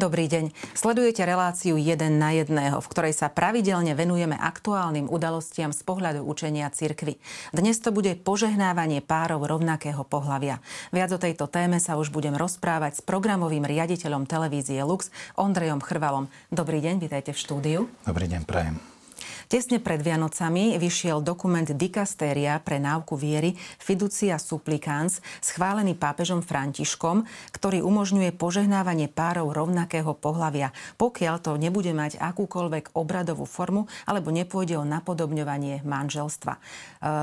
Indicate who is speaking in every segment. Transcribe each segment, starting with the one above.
Speaker 1: Dobrý deň. Sledujete reláciu 1 na 1, v ktorej sa pravidelne venujeme aktuálnym udalostiam z pohľadu učenia cirkvy. Dnes to bude požehnávanie párov rovnakého pohlavia. Viac o tejto téme sa už budem rozprávať s programovým riaditeľom televízie Lux, Ondrejom Chrvalom. Dobrý deň, vítajte v štúdiu.
Speaker 2: Dobrý deň, prajem.
Speaker 1: Tesne pred Vianocami vyšiel dokument Dikastéria pre náuku viery Fiducia Supplicans, schválený pápežom Františkom, ktorý umožňuje požehnávanie párov rovnakého pohlavia, pokiaľ to nebude mať akúkoľvek obradovú formu alebo nepôjde o napodobňovanie manželstva. E,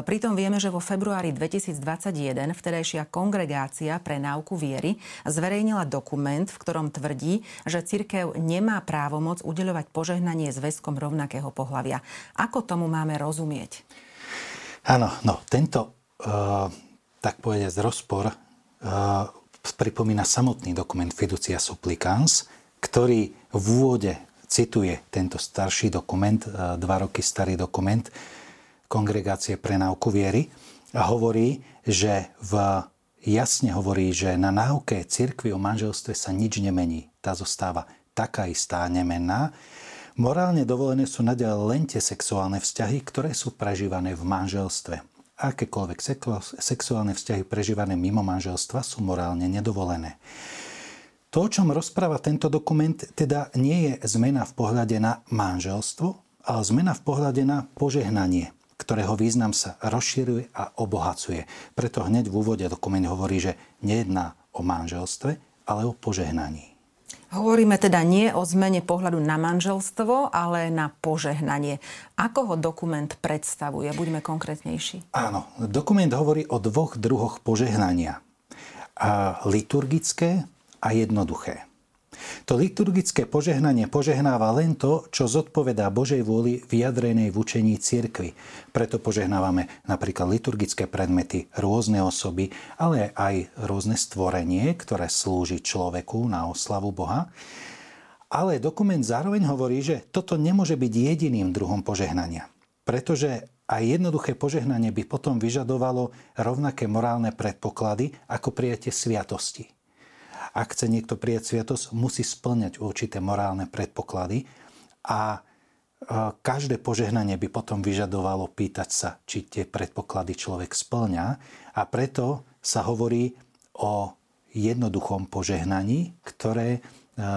Speaker 1: pritom vieme, že vo februári 2021 vtedajšia kongregácia pre náuku viery zverejnila dokument, v ktorom tvrdí, že cirkev nemá právomoc udeľovať požehnanie zväzkom rovnakého pohlavia. Ako tomu máme rozumieť?
Speaker 2: Áno, no tento, uh, tak povedať, rozpor uh, pripomína samotný dokument Fiducia Supplicans, ktorý v úvode cituje tento starší dokument, uh, dva roky starý dokument Kongregácie pre náuku viery a hovorí, že v jasne hovorí, že na náuke cirkvi o manželstve sa nič nemení. Tá zostáva taká istá, nemenná. Morálne dovolené sú naďalej len tie sexuálne vzťahy, ktoré sú prežívané v manželstve. Akékoľvek sexuálne vzťahy prežívané mimo manželstva sú morálne nedovolené. To, o čom rozpráva tento dokument, teda nie je zmena v pohľade na manželstvo, ale zmena v pohľade na požehnanie, ktorého význam sa rozširuje a obohacuje. Preto hneď v úvode dokument hovorí, že nejedná o manželstve, ale o požehnaní.
Speaker 1: Hovoríme teda nie o zmene pohľadu na manželstvo, ale na požehnanie. Ako ho dokument predstavuje? Buďme konkrétnejší.
Speaker 2: Áno, dokument hovorí o dvoch druhoch požehnania. Liturgické a jednoduché. To liturgické požehnanie požehnáva len to, čo zodpovedá Božej vôli vyjadrenej v učení cirkvi. Preto požehnávame napríklad liturgické predmety, rôzne osoby, ale aj rôzne stvorenie, ktoré slúži človeku na oslavu Boha. Ale dokument zároveň hovorí, že toto nemôže byť jediným druhom požehnania. Pretože aj jednoduché požehnanie by potom vyžadovalo rovnaké morálne predpoklady ako prijatie sviatosti ak chce niekto prijať sviatosť, musí splňať určité morálne predpoklady a e, každé požehnanie by potom vyžadovalo pýtať sa, či tie predpoklady človek splňa a preto sa hovorí o jednoduchom požehnaní, ktoré e,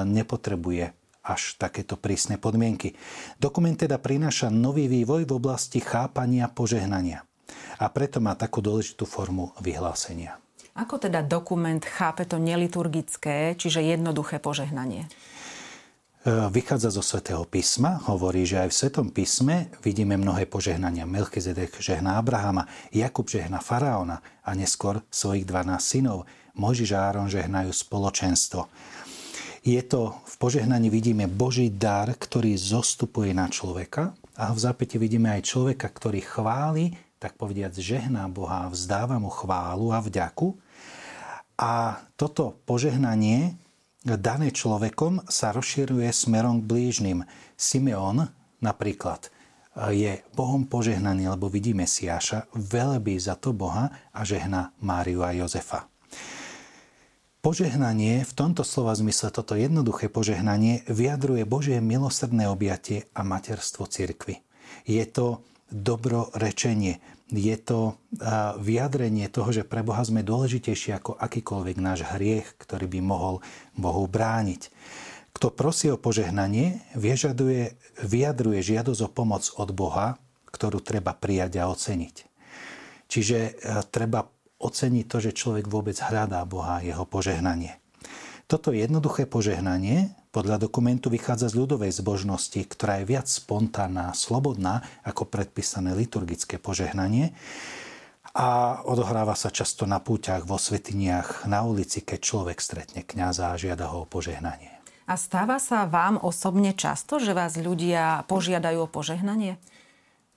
Speaker 2: nepotrebuje až takéto prísne podmienky. Dokument teda prináša nový vývoj v oblasti chápania požehnania a preto má takú dôležitú formu vyhlásenia.
Speaker 1: Ako teda dokument chápe to neliturgické, čiže jednoduché požehnanie?
Speaker 2: E, vychádza zo svätého písma, hovorí, že aj v svetom písme vidíme mnohé požehnania. Melchizedek žehná Abrahama, Jakub žehná faraóna a neskôr svojich 12 synov. Mojžiš a Áron žehnajú spoločenstvo. Je to, v požehnaní vidíme Boží dar, ktorý zostupuje na človeka a v zápäti vidíme aj človeka, ktorý chváli tak povediac, žehná Boha, vzdáva mu chválu a vďaku. A toto požehnanie dané človekom sa rozširuje smerom k blížnym. Simeon napríklad je Bohom požehnaný, lebo vidí Mesiáša, velebí za to Boha a žehná Máriu a Jozefa. Požehnanie, v tomto slova zmysle toto jednoduché požehnanie, vyjadruje Božie milosrdné objatie a materstvo cirkvy. Je to dobrorečenie. Je to vyjadrenie toho, že pre Boha sme dôležitejší ako akýkoľvek náš hriech, ktorý by mohol Bohu brániť. Kto prosí o požehnanie, vyžaduje, vyjadruje žiadosť o pomoc od Boha, ktorú treba prijať a oceniť. Čiže treba oceniť to, že človek vôbec hľadá Boha jeho požehnanie. Toto jednoduché požehnanie podľa dokumentu vychádza z ľudovej zbožnosti, ktorá je viac spontánna a slobodná ako predpísané liturgické požehnanie a odohráva sa často na púťach, vo svetiniach, na ulici, keď človek stretne kňaza a žiada ho o požehnanie.
Speaker 1: A stáva sa vám osobne často, že vás ľudia požiadajú o požehnanie?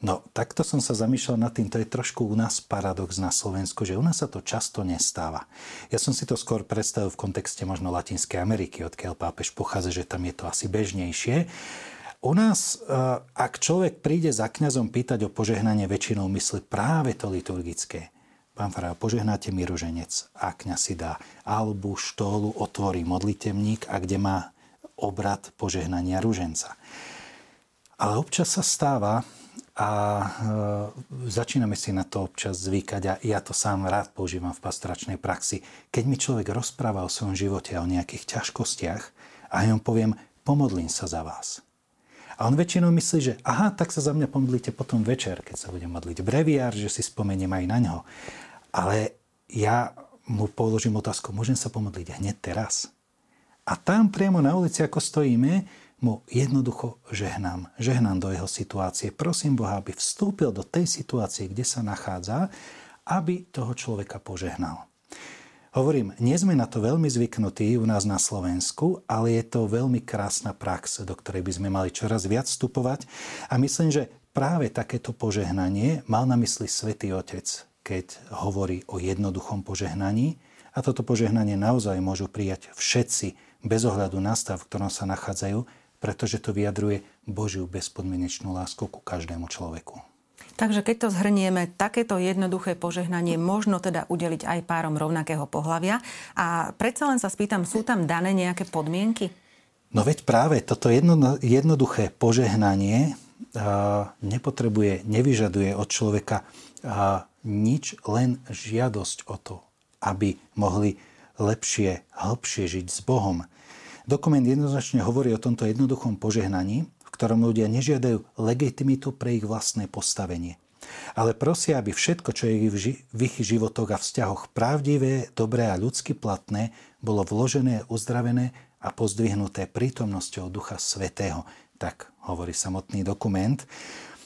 Speaker 2: No, takto som sa zamýšľal nad tým, to je trošku u nás paradox na Slovensku, že u nás sa to často nestáva. Ja som si to skôr predstavil v kontexte možno Latinskej Ameriky, odkiaľ pápež pochádza, že tam je to asi bežnejšie. U nás, e, ak človek príde za kňazom pýtať o požehnanie, väčšinou myslí práve to liturgické. Pán Fará, požehnáte mi ruženec a kňaz si dá albu, štólu, otvorí modlitevník a kde má obrad požehnania ruženca. Ale občas sa stáva, a e, začíname si na to občas zvykať a ja to sám rád používam v pastoračnej praxi. Keď mi človek rozpráva o svojom živote a o nejakých ťažkostiach a ja mu poviem, pomodlím sa za vás. A on väčšinou myslí, že aha, tak sa za mňa pomodlíte potom večer, keď sa budem modliť breviár, že si spomeniem aj na ňo. Ale ja mu položím otázku, môžem sa pomodliť hneď teraz? A tam priamo na ulici, ako stojíme, mu jednoducho žehnám. Žehnám do jeho situácie. Prosím Boha, aby vstúpil do tej situácie, kde sa nachádza, aby toho človeka požehnal. Hovorím, nie sme na to veľmi zvyknutí u nás na Slovensku, ale je to veľmi krásna prax, do ktorej by sme mali čoraz viac vstupovať. A myslím, že práve takéto požehnanie mal na mysli Svetý Otec, keď hovorí o jednoduchom požehnaní. A toto požehnanie naozaj môžu prijať všetci, bez ohľadu na stav, v ktorom sa nachádzajú, pretože to vyjadruje Božiu bezpodmienečnú lásku ku každému človeku.
Speaker 1: Takže keď to zhrnieme, takéto jednoduché požehnanie možno teda udeliť aj párom rovnakého pohľavia. A predsa len sa spýtam, sú tam dané nejaké podmienky?
Speaker 2: No veď práve toto jedno, jednoduché požehnanie a, nepotrebuje, nevyžaduje od človeka a, nič, len žiadosť o to, aby mohli lepšie, hĺbšie žiť s Bohom. Dokument jednoznačne hovorí o tomto jednoduchom požehnaní, v ktorom ľudia nežiadajú legitimitu pre ich vlastné postavenie. Ale prosia, aby všetko, čo je v ich životoch a vzťahoch pravdivé, dobré a ľudsky platné, bolo vložené, uzdravené a pozdvihnuté prítomnosťou Ducha Svetého. Tak hovorí samotný dokument.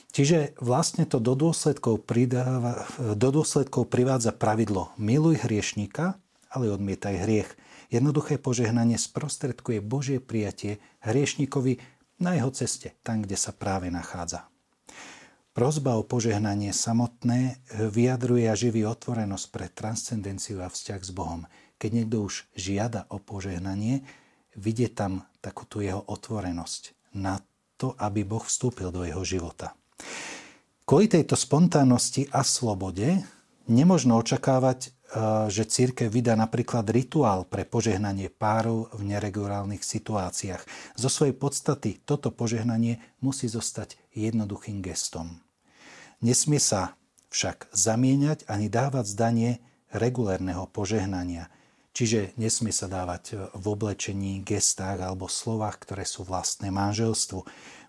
Speaker 2: Čiže vlastne to do dôsledkov, pridáva, do dôsledkov privádza pravidlo miluj hriešníka, ale odmietaj hriech – Jednoduché požehnanie sprostredkuje Božie prijatie hriešnikovi na jeho ceste, tam, kde sa práve nachádza. Prozba o požehnanie samotné vyjadruje a živí otvorenosť pre transcendenciu a vzťah s Bohom. Keď niekto už žiada o požehnanie, vidie tam takú tú jeho otvorenosť na to, aby Boh vstúpil do jeho života. Kvôli tejto spontánnosti a slobode nemožno očakávať že církev vydá napríklad rituál pre požehnanie párov v neregulárnych situáciách. Zo svojej podstaty toto požehnanie musí zostať jednoduchým gestom. Nesmie sa však zamieňať ani dávať zdanie regulérneho požehnania. Čiže nesmie sa dávať v oblečení, gestách alebo slovách, ktoré sú vlastné manželstvu.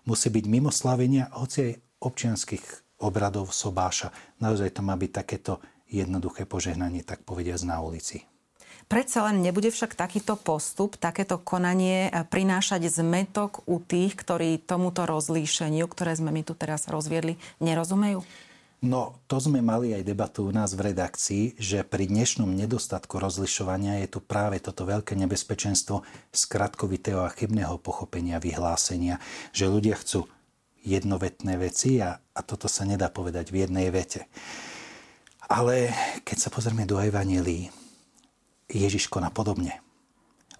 Speaker 2: Musí byť mimo slavenia, hoci aj občianských obradov sobáša. Naozaj to má byť takéto jednoduché požehnanie, tak povediať na ulici.
Speaker 1: Predsa len nebude však takýto postup, takéto konanie eh, prinášať zmetok u tých, ktorí tomuto rozlíšeniu, ktoré sme my tu teraz rozviedli, nerozumejú?
Speaker 2: No, to sme mali aj debatu u nás v redakcii, že pri dnešnom nedostatku rozlišovania je tu práve toto veľké nebezpečenstvo skratkovitého a chybného pochopenia vyhlásenia, že ľudia chcú jednovetné veci a, a toto sa nedá povedať v jednej vete. Ale keď sa pozrieme do Evangelii, Ježiš koná podobne.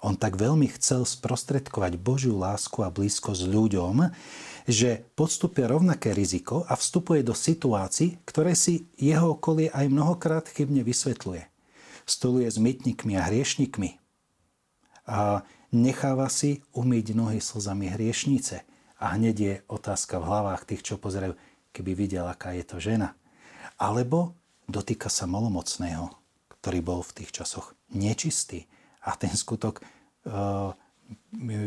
Speaker 2: On tak veľmi chcel sprostredkovať Božiu lásku a blízkosť ľuďom, že podstupuje rovnaké riziko a vstupuje do situácií, ktoré si jeho okolie aj mnohokrát chybne vysvetľuje. Stoluje s mytnikmi a hriešnikmi a necháva si umyť nohy slzami hriešnice. A hneď je otázka v hlavách tých, čo pozerajú, keby videl, aká je to žena. Alebo dotýka sa malomocného, ktorý bol v tých časoch nečistý. A ten skutok eh,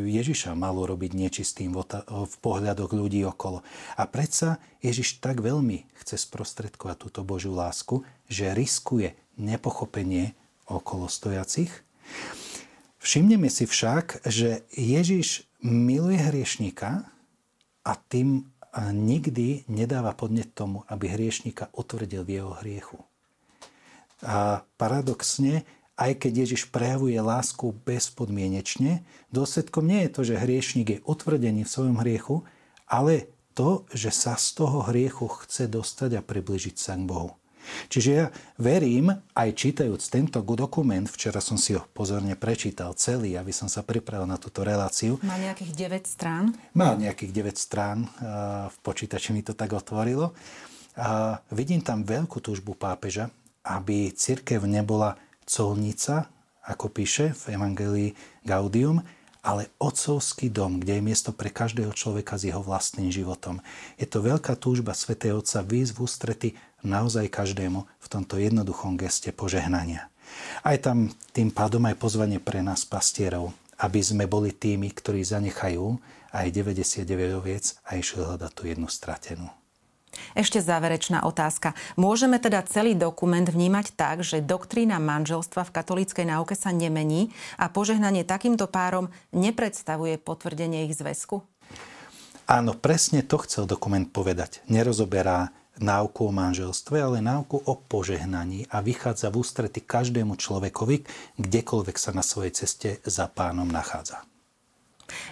Speaker 2: Ježiša malo robiť nečistým v pohľadoch ľudí okolo. A predsa Ježiš tak veľmi chce sprostredkovať túto Božiu lásku, že riskuje nepochopenie okolo stojacich. Všimneme si však, že Ježiš miluje hriešníka a tým nikdy nedáva podnet tomu, aby hriešnika utvrdil v jeho hriechu. A paradoxne, aj keď Ježiš prejavuje lásku bezpodmienečne, dôsledkom nie je to, že hriešnik je utvrdený v svojom hriechu, ale to, že sa z toho hriechu chce dostať a približiť sa k Bohu. Čiže ja verím, aj čítajúc tento dokument, včera som si ho pozorne prečítal celý, aby som sa pripravil na túto reláciu.
Speaker 1: Má nejakých 9 strán?
Speaker 2: Má nejakých 9 strán, v počítači mi to tak otvorilo. A vidím tam veľkú túžbu pápeža, aby církev nebola colnica, ako píše v Evangelii Gaudium, ale otcovský dom, kde je miesto pre každého človeka s jeho vlastným životom. Je to veľká túžba svätého Otca výjsť v naozaj každému v tomto jednoduchom geste požehnania. Aj tam tým pádom aj pozvanie pre nás pastierov, aby sme boli tými, ktorí zanechajú aj 99 oviec a išli hľadať tú jednu stratenú.
Speaker 1: Ešte záverečná otázka. Môžeme teda celý dokument vnímať tak, že doktrína manželstva v katolíckej náuke sa nemení a požehnanie takýmto párom nepredstavuje potvrdenie ich zväzku?
Speaker 2: Áno, presne to chcel dokument povedať. Nerozoberá náuku o manželstve, ale náuku o požehnaní a vychádza v ústrety každému človekovi, kdekoľvek sa na svojej ceste za pánom nachádza.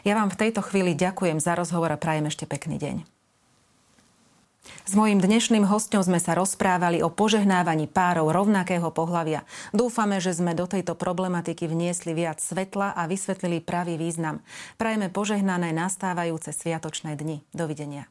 Speaker 1: Ja vám v tejto chvíli ďakujem za rozhovor a prajem ešte pekný deň. S mojím dnešným hostom sme sa rozprávali o požehnávaní párov rovnakého pohľavia. Dúfame, že sme do tejto problematiky vniesli viac svetla a vysvetlili pravý význam. Prajeme požehnané nastávajúce sviatočné dni. Dovidenia.